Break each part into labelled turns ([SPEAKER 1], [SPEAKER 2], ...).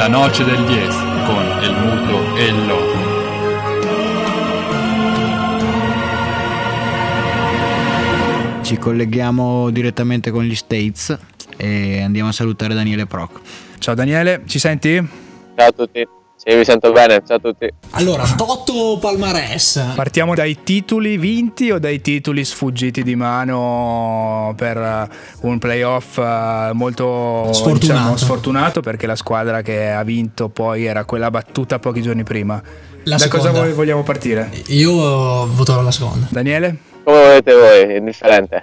[SPEAKER 1] La noce del 10 con El Muto e il Loco.
[SPEAKER 2] Ci colleghiamo direttamente con gli States e andiamo a salutare Daniele Proc.
[SPEAKER 3] Ciao Daniele, ci senti?
[SPEAKER 4] Ciao a tutti. Sì, vi sento bene, ciao a tutti.
[SPEAKER 5] Allora, Toto Palmares.
[SPEAKER 3] Partiamo dai titoli vinti o dai titoli sfuggiti di mano per un playoff eh, molto
[SPEAKER 5] Sfortunato.
[SPEAKER 3] diciamo, sfortunato perché la squadra che ha vinto poi era quella battuta pochi giorni prima.
[SPEAKER 5] La
[SPEAKER 3] da cosa
[SPEAKER 5] seconda.
[SPEAKER 3] vo- vogliamo partire?
[SPEAKER 5] Io voto la seconda.
[SPEAKER 3] Daniele?
[SPEAKER 4] Come volete voi, è indifferente.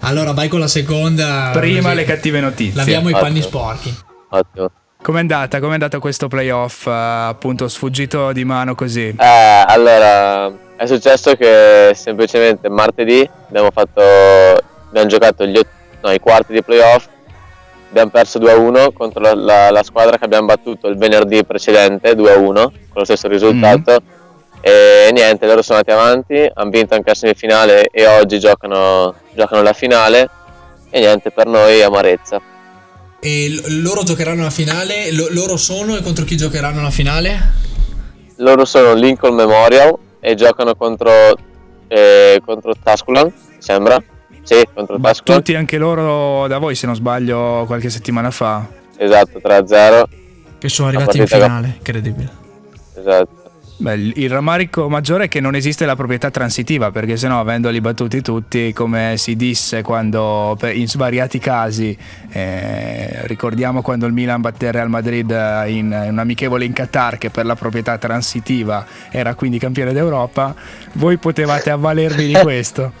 [SPEAKER 5] Allora, vai con la seconda.
[SPEAKER 3] Prima
[SPEAKER 5] così
[SPEAKER 3] le cattive notizie.
[SPEAKER 5] Laviamo i
[SPEAKER 4] Ottimo.
[SPEAKER 5] panni sporchi.
[SPEAKER 4] Ottimo.
[SPEAKER 3] Com'è andata? Com'è andato questo playoff eh, appunto sfuggito di mano così?
[SPEAKER 4] Eh, allora, è successo che semplicemente martedì abbiamo fatto, abbiamo giocato gli, ott- no, i quarti di playoff, abbiamo perso 2-1 contro la, la- la squadra che abbiamo battuto il venerdì precedente, 2-1, con lo stesso risultato. E niente, loro sono andati avanti, hanno vinto anche la semifinale e oggi giocano, giocano la finale. E niente, per noi amarezza.
[SPEAKER 5] E l- loro giocheranno la finale. Lo- loro sono e contro chi giocheranno la finale?
[SPEAKER 4] Loro sono Lincoln Memorial e giocano contro, eh, contro Tusculum, mi sembra. Sì, contro Tusculum.
[SPEAKER 3] Battuti anche loro da voi se non sbaglio qualche settimana fa.
[SPEAKER 4] Esatto, 3-0.
[SPEAKER 5] Che sono arrivati in finale. Incredibile.
[SPEAKER 4] Esatto.
[SPEAKER 3] Beh, il rammarico maggiore è che non esiste la proprietà transitiva, perché sennò avendoli battuti tutti, come si disse quando in svariati casi, eh, ricordiamo quando il Milan batté il Real Madrid eh, in, in un amichevole in Qatar che per la proprietà transitiva era quindi campione d'Europa, voi potevate avvalervi di questo.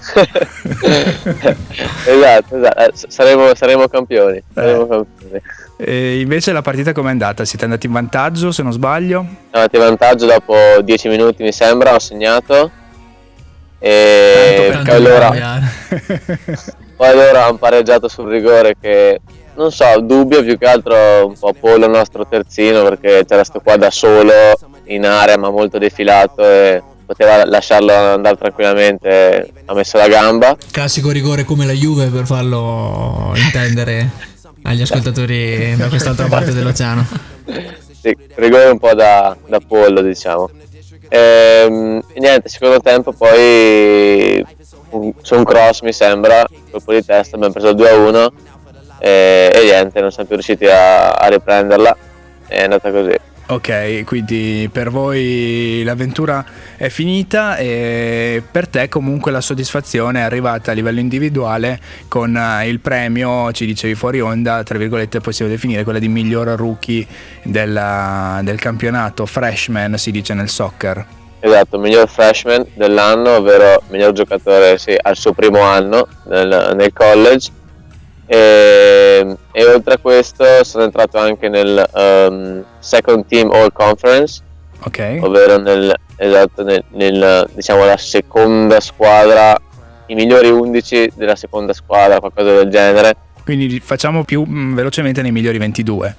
[SPEAKER 4] esatto, esatto. Eh, saremo, saremo campioni. Saremo campioni.
[SPEAKER 3] E invece la partita com'è andata? Siete andati in vantaggio se non sbaglio?
[SPEAKER 4] Siamo andati in vantaggio dopo 10 minuti, mi sembra, ho segnato. E
[SPEAKER 5] Tanto
[SPEAKER 4] loro,
[SPEAKER 5] cambiare.
[SPEAKER 4] poi loro hanno pareggiato sul rigore che non so, dubbio più che altro un po' Pollo il nostro terzino perché c'era sto qua da solo in area ma molto defilato e poteva lasciarlo andare tranquillamente, ha messo la gamba.
[SPEAKER 5] Classico rigore come la Juve per farlo intendere agli ascoltatori da quest'altra parte dell'oceano.
[SPEAKER 4] Sì, rigore un po' da, da pollo, diciamo. Ehm, E, niente, secondo tempo poi su un cross mi sembra, colpo di testa, abbiamo preso il 2-1 e, e niente, non siamo più riusciti a, a riprenderla. È andata così.
[SPEAKER 3] Ok, quindi per voi l'avventura è finita e per te comunque la soddisfazione è arrivata a livello individuale con eh, il premio, ci dicevi fuori onda, tra virgolette possiamo definire quella di miglior rookie della- del campionato, freshman si dice nel soccer.
[SPEAKER 4] Esatto, miglior freshman dell'anno, ovvero miglior giocatore sì, al suo primo anno nel, nel college. E, e oltre a questo sono entrato anche nel ehm, second team all conference,
[SPEAKER 3] Ok?
[SPEAKER 4] ovvero nel, esatto, nel, nel, diciamo la seconda squadra, i migliori 11 della seconda squadra, qualcosa del genere.
[SPEAKER 3] Quindi facciamo più mm, velocemente nei migliori 22.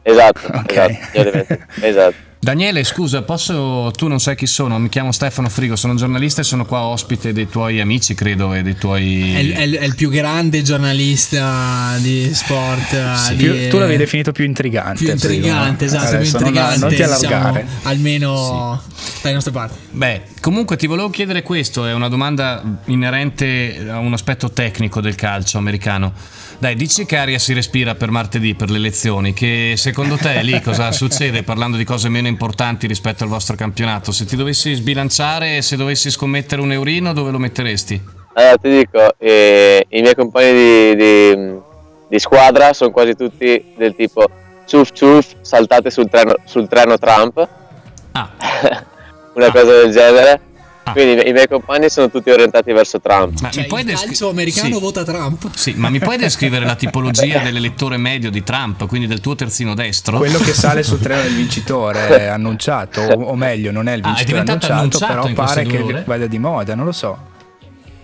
[SPEAKER 4] Esatto,
[SPEAKER 3] Ok.
[SPEAKER 4] esatto, migliori 20, esatto.
[SPEAKER 6] Daniele, scusa, posso. Tu non sai chi sono? Mi chiamo Stefano Frigo, sono giornalista e sono qua ospite dei tuoi amici, credo, e dei tuoi.
[SPEAKER 5] È, il- è è il più grande giornalista di sport. eh, di-
[SPEAKER 3] Più- tu l'avevi definito più intrigante.
[SPEAKER 5] più intrigante,
[SPEAKER 3] prima.
[SPEAKER 5] esatto,
[SPEAKER 3] Adesso
[SPEAKER 5] più
[SPEAKER 3] non-
[SPEAKER 5] intrigante.
[SPEAKER 3] Non, ti
[SPEAKER 5] siamo
[SPEAKER 3] allargare.
[SPEAKER 5] almeno dalle nostre parti.
[SPEAKER 6] Beh, comunque ti volevo chiedere questo, è una domanda inerente a un aspetto tecnico del calcio americano. Dai, dici che aria si respira per martedì, per le elezioni, che secondo te lì cosa succede parlando di cose meno importanti rispetto al vostro campionato? Se ti dovessi sbilanciare, se dovessi scommettere un eurino, dove lo metteresti?
[SPEAKER 4] Allora ti dico, eh, i miei compagni di, di- di squadra sono quasi tutti del tipo ciuff ciuff, saltate sul treno, sul treno Trump,
[SPEAKER 6] Ah,
[SPEAKER 4] una cosa del genere.
[SPEAKER 6] Ah.
[SPEAKER 4] Quindi i miei compagni sono tutti orientati verso Trump.
[SPEAKER 6] ma
[SPEAKER 5] Cioè,
[SPEAKER 6] mi puoi
[SPEAKER 5] il
[SPEAKER 6] descri-
[SPEAKER 5] calcio americano
[SPEAKER 6] Sì.
[SPEAKER 5] vota Trump.
[SPEAKER 6] Sì, ma mi puoi descrivere la tipologia dell'elettore medio di Trump, quindi del tuo terzino destro?
[SPEAKER 3] Quello che sale sul treno del vincitore è annunciato, o, o meglio, non è il
[SPEAKER 6] Ah, è
[SPEAKER 3] vincitore
[SPEAKER 6] diventato
[SPEAKER 3] annunciato,
[SPEAKER 6] annunciato
[SPEAKER 3] però pare che
[SPEAKER 6] ore?
[SPEAKER 3] vada di moda, non lo so.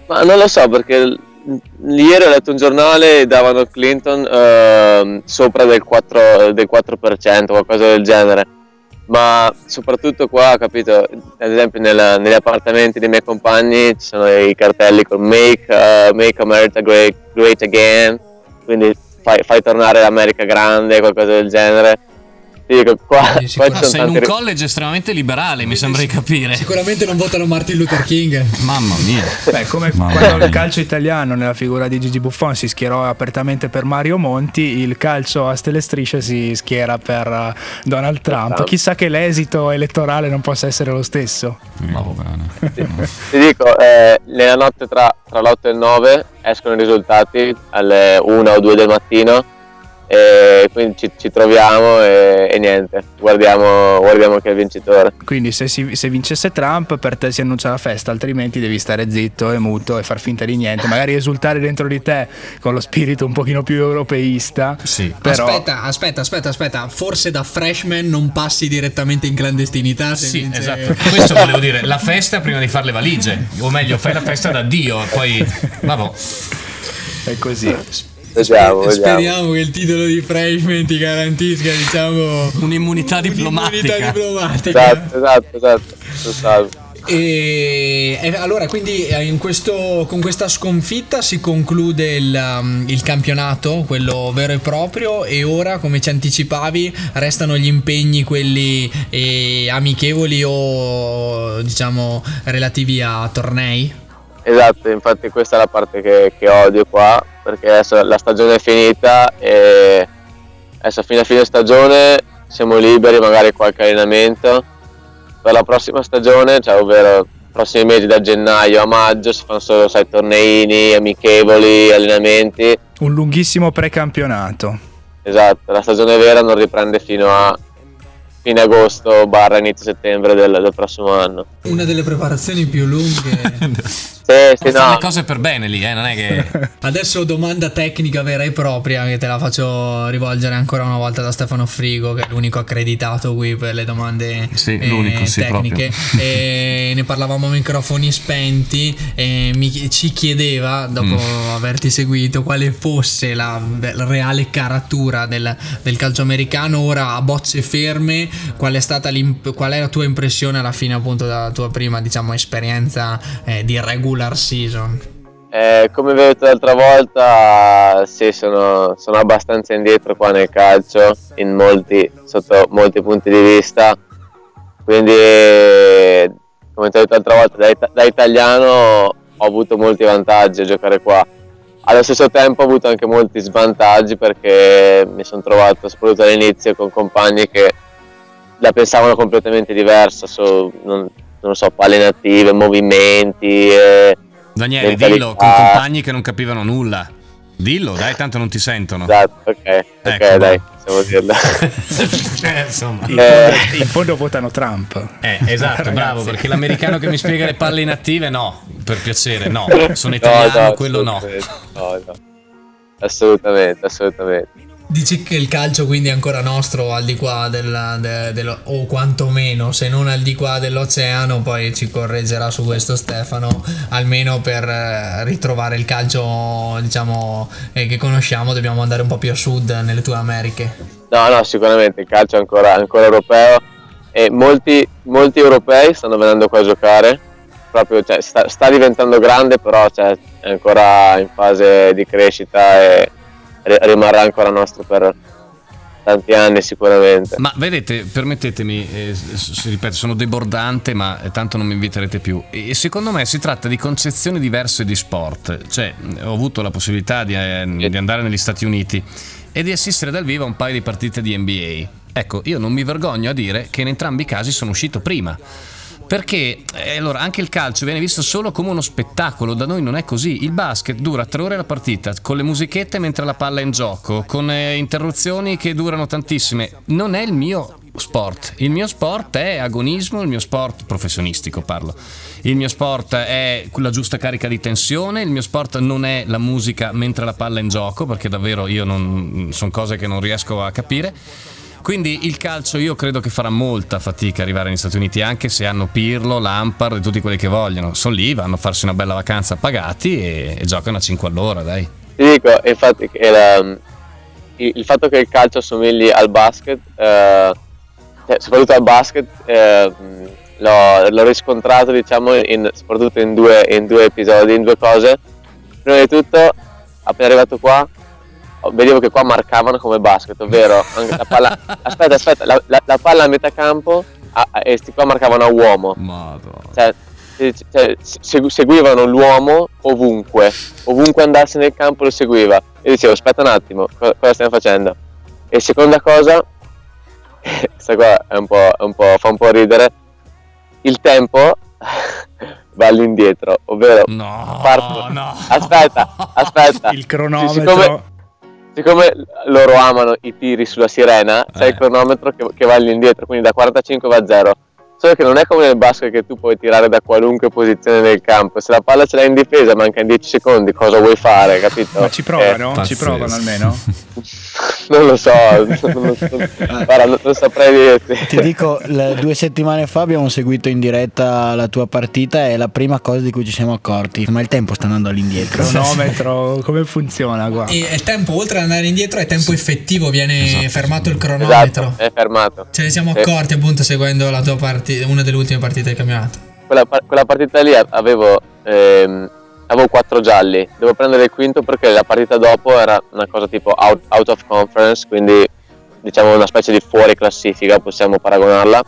[SPEAKER 4] Ma non lo so perché l- ieri ho letto un giornale e davano Clinton ehm, sopra del 4%, del 4%, qualcosa del genere. Ma soprattutto qua, capito, ad esempio nella- negli appartamenti dei miei compagni ci sono i cartelli con Make, eh, make America great, great Again, quindi fai, fai tornare l'America grande, qualcosa del genere. Qua,
[SPEAKER 5] Sì,
[SPEAKER 4] qua sono
[SPEAKER 6] Sei in un college estremamente liberale, mi sembra di capire.
[SPEAKER 5] Sicuramente non votano Martin Luther King.
[SPEAKER 6] Mamma mia.
[SPEAKER 3] Beh, come
[SPEAKER 1] Mamma
[SPEAKER 3] quando
[SPEAKER 1] mia.
[SPEAKER 3] il calcio italiano nella figura di Gigi Buffon si schierò apertamente per Mario Monti, il calcio a stelle e strisce si schiera per eh, Donald Trump. Chissà che l'esito elettorale non possa essere lo stesso.
[SPEAKER 1] Va bene.
[SPEAKER 4] Ti dico, eh, nella notte tra, tra l'8 e il 9 escono i risultati alle 1 o 2 del mattino e quindi ci, ci troviamo e, e niente, guardiamo, guardiamo chi è il vincitore.
[SPEAKER 3] Quindi se, si- se vincesse Trump per te si annuncia la festa, altrimenti devi stare zitto e muto e far finta di niente, magari esultare dentro di te con lo spirito un pochino più europeista.
[SPEAKER 6] Sì.
[SPEAKER 3] Però
[SPEAKER 5] Aspetta, aspetta, aspetta, aspetta. Forse da freshman non passi direttamente in clandestinità. se
[SPEAKER 6] Sì,
[SPEAKER 5] vince-
[SPEAKER 6] esatto. Questo volevo dire, la festa prima di fare le valigie. O meglio, fai la festa da Dio, poi... Vabbè.
[SPEAKER 3] è così.
[SPEAKER 4] Vediamo, vediamo.
[SPEAKER 5] Speriamo che il titolo di freshman ti garantisca, diciamo,
[SPEAKER 6] Un'immunità diplomatica.
[SPEAKER 5] un'immunità diplomatica.
[SPEAKER 4] Esatto, esatto, esatto. Salvo.
[SPEAKER 5] E, e allora, quindi eh, in questo- con questa sconfitta si conclude il, um, il campionato, quello vero e proprio, e ora, come ci anticipavi, restano gli impegni, quelli eh, amichevoli o diciamo relativi a tornei.
[SPEAKER 4] Esatto, infatti questa è la parte che, che odio qua, perché adesso la stagione è finita e adesso fino a fine stagione siamo liberi, magari qualche allenamento. Per la prossima stagione, cioè ovvero i prossimi mesi da gennaio a maggio, si fanno solo sai, torneini, amichevoli, allenamenti.
[SPEAKER 3] Un lunghissimo precampionato.
[SPEAKER 4] Esatto, la stagione vera non riprende fino a fine agosto barra inizio settembre del, del prossimo anno.
[SPEAKER 5] Una delle preparazioni più lunghe.
[SPEAKER 4] Sì, sì,
[SPEAKER 6] Fare
[SPEAKER 4] no.
[SPEAKER 6] le cose per bene lì, eh, non è che...
[SPEAKER 5] Adesso domanda tecnica vera e propria che te la faccio rivolgere ancora una volta da Stefano Frigo, che è l'unico accreditato qui per le domande
[SPEAKER 6] Sì,
[SPEAKER 5] eh,
[SPEAKER 6] l'unico, sì,
[SPEAKER 5] tecniche. E ne parlavamo a microfoni spenti e mi- ci chiedeva, dopo
[SPEAKER 6] Mm.
[SPEAKER 5] averti seguito, quale fosse la, la reale caratura del, del calcio americano. Ora a bocce ferme, qual è stata qual è la tua impressione alla fine appunto della tua prima diciamo esperienza eh, di regular season?
[SPEAKER 4] Eh, come vi ho detto l'altra volta, sì, sono, sono abbastanza indietro qua nel calcio, molti, sotto molti punti di vista. Quindi, come ti ho detto l'altra volta, da, da italiano ho avuto molti vantaggi a giocare qua. Allo stesso tempo ho avuto anche molti svantaggi perché mi sono trovato, soprattutto all'inizio, con compagni che la pensavano completamente diversa su, non, non lo so, palle native, movimenti. eh,
[SPEAKER 6] Daniele,
[SPEAKER 4] mentalità.
[SPEAKER 6] dillo, con compagni che non capivano nulla. Dillo, dai, tanto non ti sentono.
[SPEAKER 4] Esatto, ok,
[SPEAKER 6] Ecco,
[SPEAKER 4] dai, possiamo dirlo.
[SPEAKER 6] Eh, insomma.
[SPEAKER 3] In
[SPEAKER 4] Eh.
[SPEAKER 3] fondo, in fondo votano Trump.
[SPEAKER 6] Eh, esatto,
[SPEAKER 3] Ragazzi.
[SPEAKER 6] bravo, perché l'americano che mi spiega le palle inattive, no, per piacere, no. Sono
[SPEAKER 4] No,
[SPEAKER 6] italiano,
[SPEAKER 4] no,
[SPEAKER 6] quello no.
[SPEAKER 4] no, no. Assolutamente, assolutamente.
[SPEAKER 5] Dici che il calcio quindi è ancora nostro al di qua del, de- dello- o quantomeno se non al di qua dell'oceano poi ci correggerà su questo Stefano almeno per eh, ritrovare il calcio diciamo eh, che conosciamo dobbiamo andare un po' più a sud nelle tue Americhe
[SPEAKER 4] No, no, sicuramente il calcio è ancora, ancora europeo e molti, molti europei stanno venendo qua a giocare. Proprio, cioè, sta, sta diventando grande, però cioè, è ancora in fase di crescita e rimarrà ancora nostro per tanti anni sicuramente.
[SPEAKER 6] Ma vedete, permettetemi, eh, ripeto, sono debordante, ma eh, tanto non mi inviterete più. E secondo me si tratta di concezioni diverse di sport. Cioè, ho avuto la possibilità di, eh, di andare negli Stati Uniti e di assistere dal vivo a un paio di partite di NBA. Ecco, io non mi vergogno a dire che in entrambi i casi sono uscito prima. Perché eh, allora anche il calcio viene visto solo come uno spettacolo, da noi non è così. Il basket dura tre ore la partita, con le musichette mentre la palla è in gioco, con eh, interruzioni che durano tantissime. Non è il mio sport. Il mio sport è agonismo, il mio sport professionistico parlo. Il mio sport è la giusta carica di tensione, il mio sport non è la musica mentre la palla è in gioco, perché davvero io non sono cose che non riesco a capire. Quindi il calcio io credo che farà molta fatica arrivare negli Stati Uniti, anche se hanno Pirlo, Lampard e tutti quelli che vogliono. Sono lì, vanno a farsi una bella vacanza pagati e, e giocano a 5 all'ora, dai.
[SPEAKER 4] Ti dico, infatti, la- il, fatto che il calcio assomigli al basket, eh, cioè, soprattutto al basket, eh, l'ho, l'ho riscontrato, diciamo, in- soprattutto in due, in due episodi, in due cose. Prima di tutto, appena arrivato qua, vedevo che qua marcavano come basket, ovvero anche la palla, aspetta, aspetta, la, la- la palla a metà campo a- a- e sti qua marcavano a uomo.
[SPEAKER 6] Madonna.
[SPEAKER 4] Cioè, cioè, segu- seguivano l'uomo ovunque, ovunque andasse nel campo lo seguiva. E dicevo, aspetta un attimo, co- cosa stiamo facendo? E seconda cosa, questa qua è un po', è un po', fa un po' ridere, il tempo va all'indietro, ovvero
[SPEAKER 6] No,
[SPEAKER 4] parto-
[SPEAKER 6] no.
[SPEAKER 4] aspetta, aspetta,
[SPEAKER 3] Il cronometro.
[SPEAKER 4] Siccome- siccome loro amano i tiri sulla sirena, c'è
[SPEAKER 6] Eh.
[SPEAKER 4] il cronometro che, che va all'indietro, quindi da 45 va a 0. Solo che non è come nel basket che tu puoi tirare da qualunque posizione del campo. Se la palla ce l'hai in difesa, manca in 10 secondi, cosa vuoi fare, capito?
[SPEAKER 3] Ma ci provano?
[SPEAKER 6] Eh,
[SPEAKER 3] ci provano almeno?
[SPEAKER 4] Non lo so, non, lo so. Guarda, non, non saprei dirti.
[SPEAKER 2] Ti dico, le- due settimane fa abbiamo seguito in diretta la tua partita e è la prima cosa di cui ci siamo accorti. Ma il tempo sta andando all'indietro.
[SPEAKER 3] Cronometro, come funziona qua?
[SPEAKER 5] E il tempo, oltre ad andare indietro, è tempo effettivo, viene
[SPEAKER 6] Esatto,
[SPEAKER 5] fermato il
[SPEAKER 4] Esatto,
[SPEAKER 5] cronometro.
[SPEAKER 4] è fermato.
[SPEAKER 5] Ce ne siamo
[SPEAKER 4] Sì.
[SPEAKER 5] accorti appunto seguendo la tua partita, una delle ultime partite del campionato.
[SPEAKER 4] quella, par- quella partita lì avevo, ehm, avevo quattro gialli. Devo prendere il quinto perché la partita dopo era una cosa tipo out, out of conference, quindi diciamo una specie di fuori classifica, possiamo paragonarla.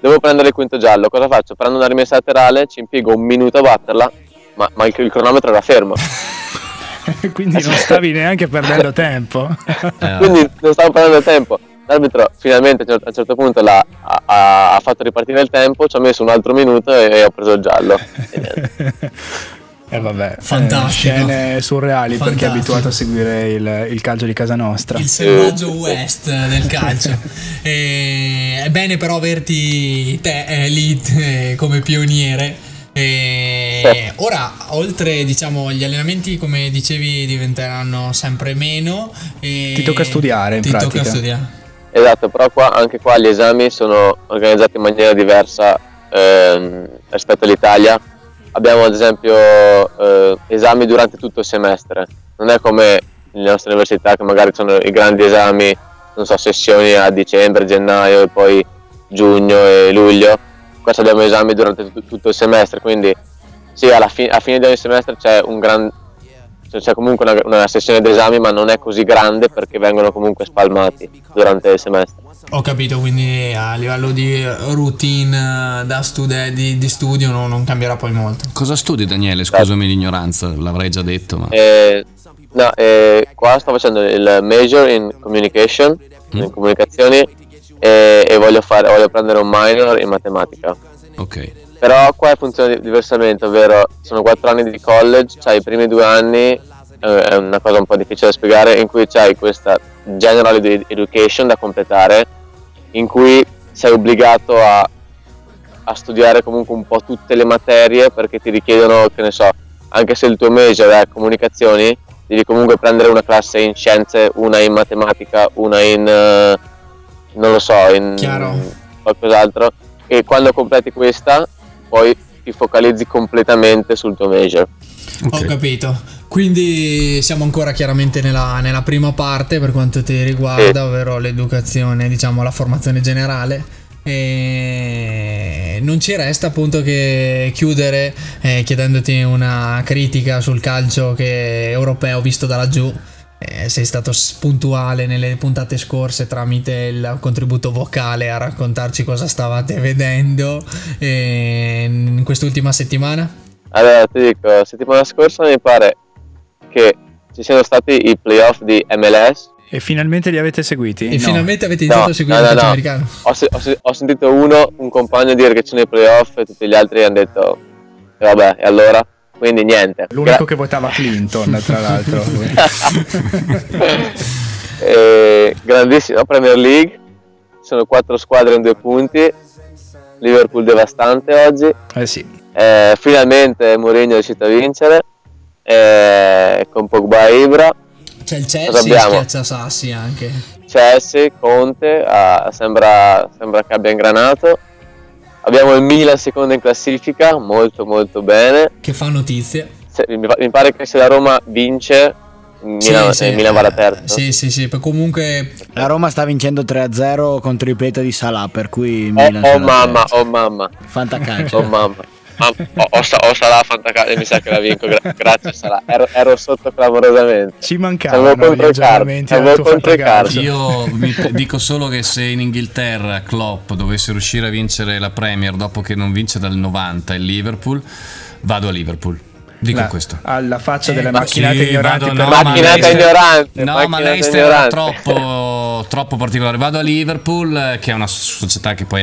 [SPEAKER 4] Devo prendere il quinto giallo. Cosa faccio? Prendo una rimessa laterale, ci impiego un minuto a batterla, ma, ma il, il cronometro era fermo.
[SPEAKER 3] Quindi non stavi neanche perdendo tempo.
[SPEAKER 4] Quindi non stavo perdendo tempo. L'arbitro finalmente a un certo punto l'ha- ha, ha- ha fatto ripartire il tempo, ci ha messo un altro minuto e, e ho preso il giallo. E niente.
[SPEAKER 3] E vabbè,
[SPEAKER 5] Fantastico.
[SPEAKER 3] eh, scene surreali per chi è
[SPEAKER 5] Fantastico.
[SPEAKER 3] abituato a seguire il, il calcio di casa nostra.
[SPEAKER 5] Il selvaggio West del calcio. E, è bene però averti te eh, lì eh, come pioniere. E ora, oltre diciamo gli allenamenti, come dicevi, diventeranno sempre meno. E
[SPEAKER 3] Ti tocca studiare, in
[SPEAKER 5] Ti
[SPEAKER 3] pratica.
[SPEAKER 5] tocca studiare.
[SPEAKER 4] Esatto, però qua, anche qua gli esami sono organizzati in maniera diversa ehm, rispetto all'Italia. Abbiamo ad esempio eh, esami durante tutto il semestre, non è come nelle nostre università che magari sono i grandi esami, non so, sessioni a dicembre, gennaio e poi giugno e luglio. Qua abbiamo esami durante tut- tutto il semestre, quindi sì, alla fi- fine di ogni semestre c'è un gran c'è comunque una, una sessione d'esami, ma non è così grande perché vengono comunque spalmati durante il semestre.
[SPEAKER 5] Ho capito, quindi a livello di routine eh, da stude- di, di studio no- non cambierà poi molto.
[SPEAKER 6] Cosa studi Daniele? Scusami l'ignoranza, l'avrei già detto, ma...
[SPEAKER 4] Eh, no, eh, qua sto facendo il major in communication, in comunicazioni, e, e voglio, fare, voglio prendere un minor in matematica.
[SPEAKER 6] Ok.
[SPEAKER 4] Però qua funziona di- diversamente, ovvero sono quattro anni di college, c'hai i primi due anni, eh, è una cosa un po' difficile da spiegare, in cui c'hai questa general edu- education da completare, in cui sei obbligato a, a studiare comunque un po' tutte le materie perché ti richiedono, che ne so, anche se il tuo major è comunicazioni, devi comunque prendere una classe in scienze, una in matematica, una in, eh, non lo so, in
[SPEAKER 5] Chiaro.
[SPEAKER 4] qualcos'altro. E quando completi questa, poi ti focalizzi completamente sul tuo major.
[SPEAKER 5] Ho capito. Quindi siamo ancora chiaramente nella, nella prima parte per quanto ti riguarda,
[SPEAKER 4] Sì.
[SPEAKER 5] ovvero l'educazione, diciamo la formazione generale. E non ci resta appunto che chiudere eh, chiedendoti una critica sul calcio che europeo visto da laggiù. Eh, sei stato puntuale nelle puntate scorse tramite il contributo vocale a raccontarci cosa stavate vedendo eh, in quest'ultima settimana.
[SPEAKER 4] Allora ti dico, settimana scorsa mi pare che ci siano stati i playoff di MLS.
[SPEAKER 3] E finalmente li avete seguiti?
[SPEAKER 5] E
[SPEAKER 3] No.
[SPEAKER 5] finalmente avete
[SPEAKER 4] No,
[SPEAKER 5] iniziato a seguire
[SPEAKER 4] no,
[SPEAKER 5] il
[SPEAKER 4] no,
[SPEAKER 5] calcio
[SPEAKER 4] no.
[SPEAKER 5] americano.
[SPEAKER 4] Ho, se- ho se- ho sentito uno, un compagno dire che ci sono i playoff e tutti gli altri hanno detto e vabbè, e allora? Quindi niente.
[SPEAKER 3] L'unico che votava Clinton, tra l'altro.
[SPEAKER 4] Eh, grandissima Premier League, sono quattro squadre in due punti, Liverpool devastante oggi,
[SPEAKER 3] eh sì.
[SPEAKER 4] Eh, finalmente Mourinho è riuscito a vincere eh, con Pogba e Ibra,
[SPEAKER 5] C'è il Chelsea
[SPEAKER 4] abbiamo?
[SPEAKER 5] schiaccia Sassi anche.
[SPEAKER 4] Chelsea, Conte, ah, sembra, sembra che abbia ingranato. Abbiamo il Milan secondo in classifica, molto molto bene.
[SPEAKER 5] Che fa notizie.
[SPEAKER 4] Se- mi, pa- mi pare che se la Roma vince, Milan,
[SPEAKER 5] Sì,
[SPEAKER 4] eh,
[SPEAKER 5] sì,
[SPEAKER 4] Milan va da terzo.
[SPEAKER 5] Sì, sì, sì. poi Comunque
[SPEAKER 2] La Roma sta vincendo 3-0 con tripletta di Salah, per cui
[SPEAKER 4] Oh,
[SPEAKER 2] Milan
[SPEAKER 4] oh
[SPEAKER 2] sarà
[SPEAKER 4] mamma,
[SPEAKER 2] terzo.
[SPEAKER 4] oh mamma,
[SPEAKER 2] Fantacalcio.
[SPEAKER 4] oh mamma. Ma ho, ho, Sa- ho Salah Fantacalcio e mi sa che la vinco. Gra- grazie Salah. Ero, ero sotto clamorosamente.
[SPEAKER 3] Ci mancavano gli aggiornamenti tuo.
[SPEAKER 6] Io mi dico solo che se in Inghilterra Klopp dovesse riuscire a vincere la Premier dopo che non vince dal 90 il Liverpool, vado a Liverpool. Dico
[SPEAKER 3] La-
[SPEAKER 6] questo.
[SPEAKER 3] alla faccia delle
[SPEAKER 6] Ma
[SPEAKER 3] macchinate
[SPEAKER 6] sì,
[SPEAKER 3] ignoranti
[SPEAKER 6] vado- no,
[SPEAKER 3] la
[SPEAKER 6] ma
[SPEAKER 4] Macchinata
[SPEAKER 6] Leicester-
[SPEAKER 4] ignorante.
[SPEAKER 6] No, ma era
[SPEAKER 4] ignorante.
[SPEAKER 6] troppo, troppo particolare. Vado a Liverpool, eh, che è una società che poi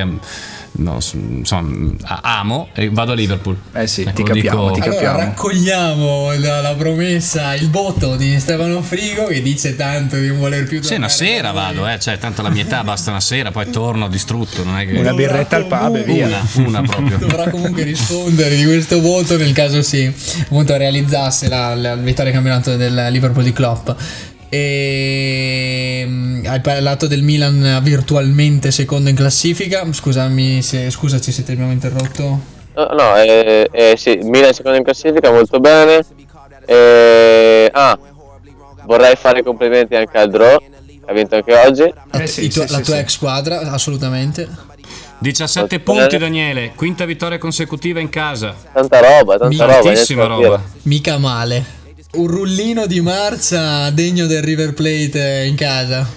[SPEAKER 6] no, insomma, amo, e vado a Liverpool.
[SPEAKER 3] Eh sì,
[SPEAKER 6] Ecco,
[SPEAKER 3] ti capiamo,
[SPEAKER 6] dico-
[SPEAKER 3] ti
[SPEAKER 5] Allora
[SPEAKER 3] capiamo.
[SPEAKER 5] raccogliamo la, la promessa, il voto di Stefano Frigo che dice tanto di non voler più
[SPEAKER 6] Sì, una
[SPEAKER 5] tornare
[SPEAKER 6] sera vado, eh, cioè tanto la mia età basta una sera, poi torno distrutto, non è che...
[SPEAKER 3] Una
[SPEAKER 5] Dovrà
[SPEAKER 3] birretta al pub e
[SPEAKER 5] comunque-
[SPEAKER 3] via.
[SPEAKER 6] Una, una proprio.
[SPEAKER 5] Dovrà comunque rispondere di questo voto nel caso si appunto realizzasse la, la vittoria del campionato del Liverpool di Klopp. E mm, hai parlato del Milan virtualmente secondo in classifica. Scusami se scusaci se ti abbiamo interrotto.
[SPEAKER 4] No, no eh, eh, sì, Milan secondo in classifica, molto bene. Eh, ah, vorrei fare i complimenti anche al Draw, ha vinto anche oggi.
[SPEAKER 3] Eh sì,
[SPEAKER 5] I tuoi-
[SPEAKER 3] sì,
[SPEAKER 5] la
[SPEAKER 3] sì,
[SPEAKER 5] tua
[SPEAKER 3] sì.
[SPEAKER 5] ex squadra, assolutamente.
[SPEAKER 6] 17
[SPEAKER 4] Molto
[SPEAKER 6] punti. Daniele, quinta vittoria consecutiva in casa.
[SPEAKER 4] Tanta roba, tanta roba.
[SPEAKER 6] Tantissima
[SPEAKER 4] niente da
[SPEAKER 6] roba.
[SPEAKER 5] Mica male. Un rullino di marcia degno del River Plate in casa.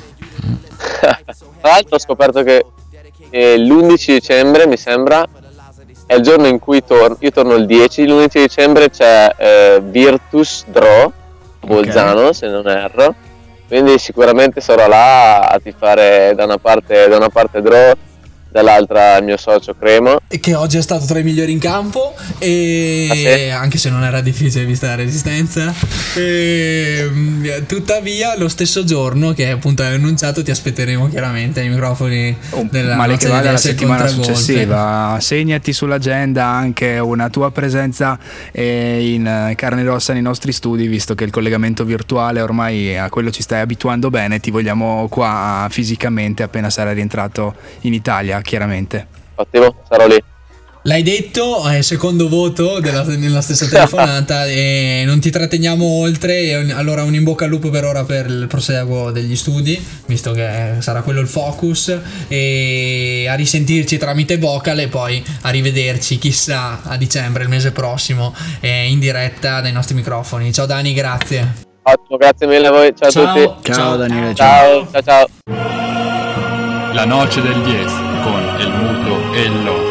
[SPEAKER 4] Tra l'altro ho scoperto che eh, l'11 dicembre, mi sembra, è il giorno in cui torno. Io torno il 10, l'11 dicembre c'è eh, Virtus Draw, Bolzano, se non erro. Quindi sicuramente sarò là a tifare da una parte, da una parte Draw, dall'altra il mio socio Cremo.
[SPEAKER 5] E Che oggi è stato tra i migliori in campo. E
[SPEAKER 4] Ah, sì?
[SPEAKER 5] anche se non era difficile vista la resistenza. E, mm, tuttavia, lo stesso giorno che appunto hai annunciato, ti aspetteremo chiaramente ai microfoni della
[SPEAKER 3] Oh, Male
[SPEAKER 5] notte
[SPEAKER 3] che
[SPEAKER 5] degli
[SPEAKER 3] la settimana successiva, segnati sull'agenda anche una tua presenza eh, in eh, carne e ossa nei nostri studi, visto che il collegamento virtuale ormai a quello ci stai abituando bene, ti vogliamo qua fisicamente appena sarai rientrato in Italia, chiaramente.
[SPEAKER 4] Ottimo, sarò lì.
[SPEAKER 5] L'hai detto, è secondo voto della, nella stessa telefonata e non ti tratteniamo oltre. Allora un in bocca al lupo per ora per il proseguo degli studi, visto che sarà quello il focus, e a risentirci tramite vocal e poi a rivederci chissà a dicembre, il mese prossimo, eh, in diretta dai nostri microfoni. Ciao Dani, grazie.
[SPEAKER 4] Ottimo, grazie mille a voi. Ciao,
[SPEAKER 6] Ciao.
[SPEAKER 4] a tutti.
[SPEAKER 2] Ciao, Daniele, ciao.
[SPEAKER 4] Ciao, ciao, ciao.
[SPEAKER 1] La noce del 10 con el muto e il loco.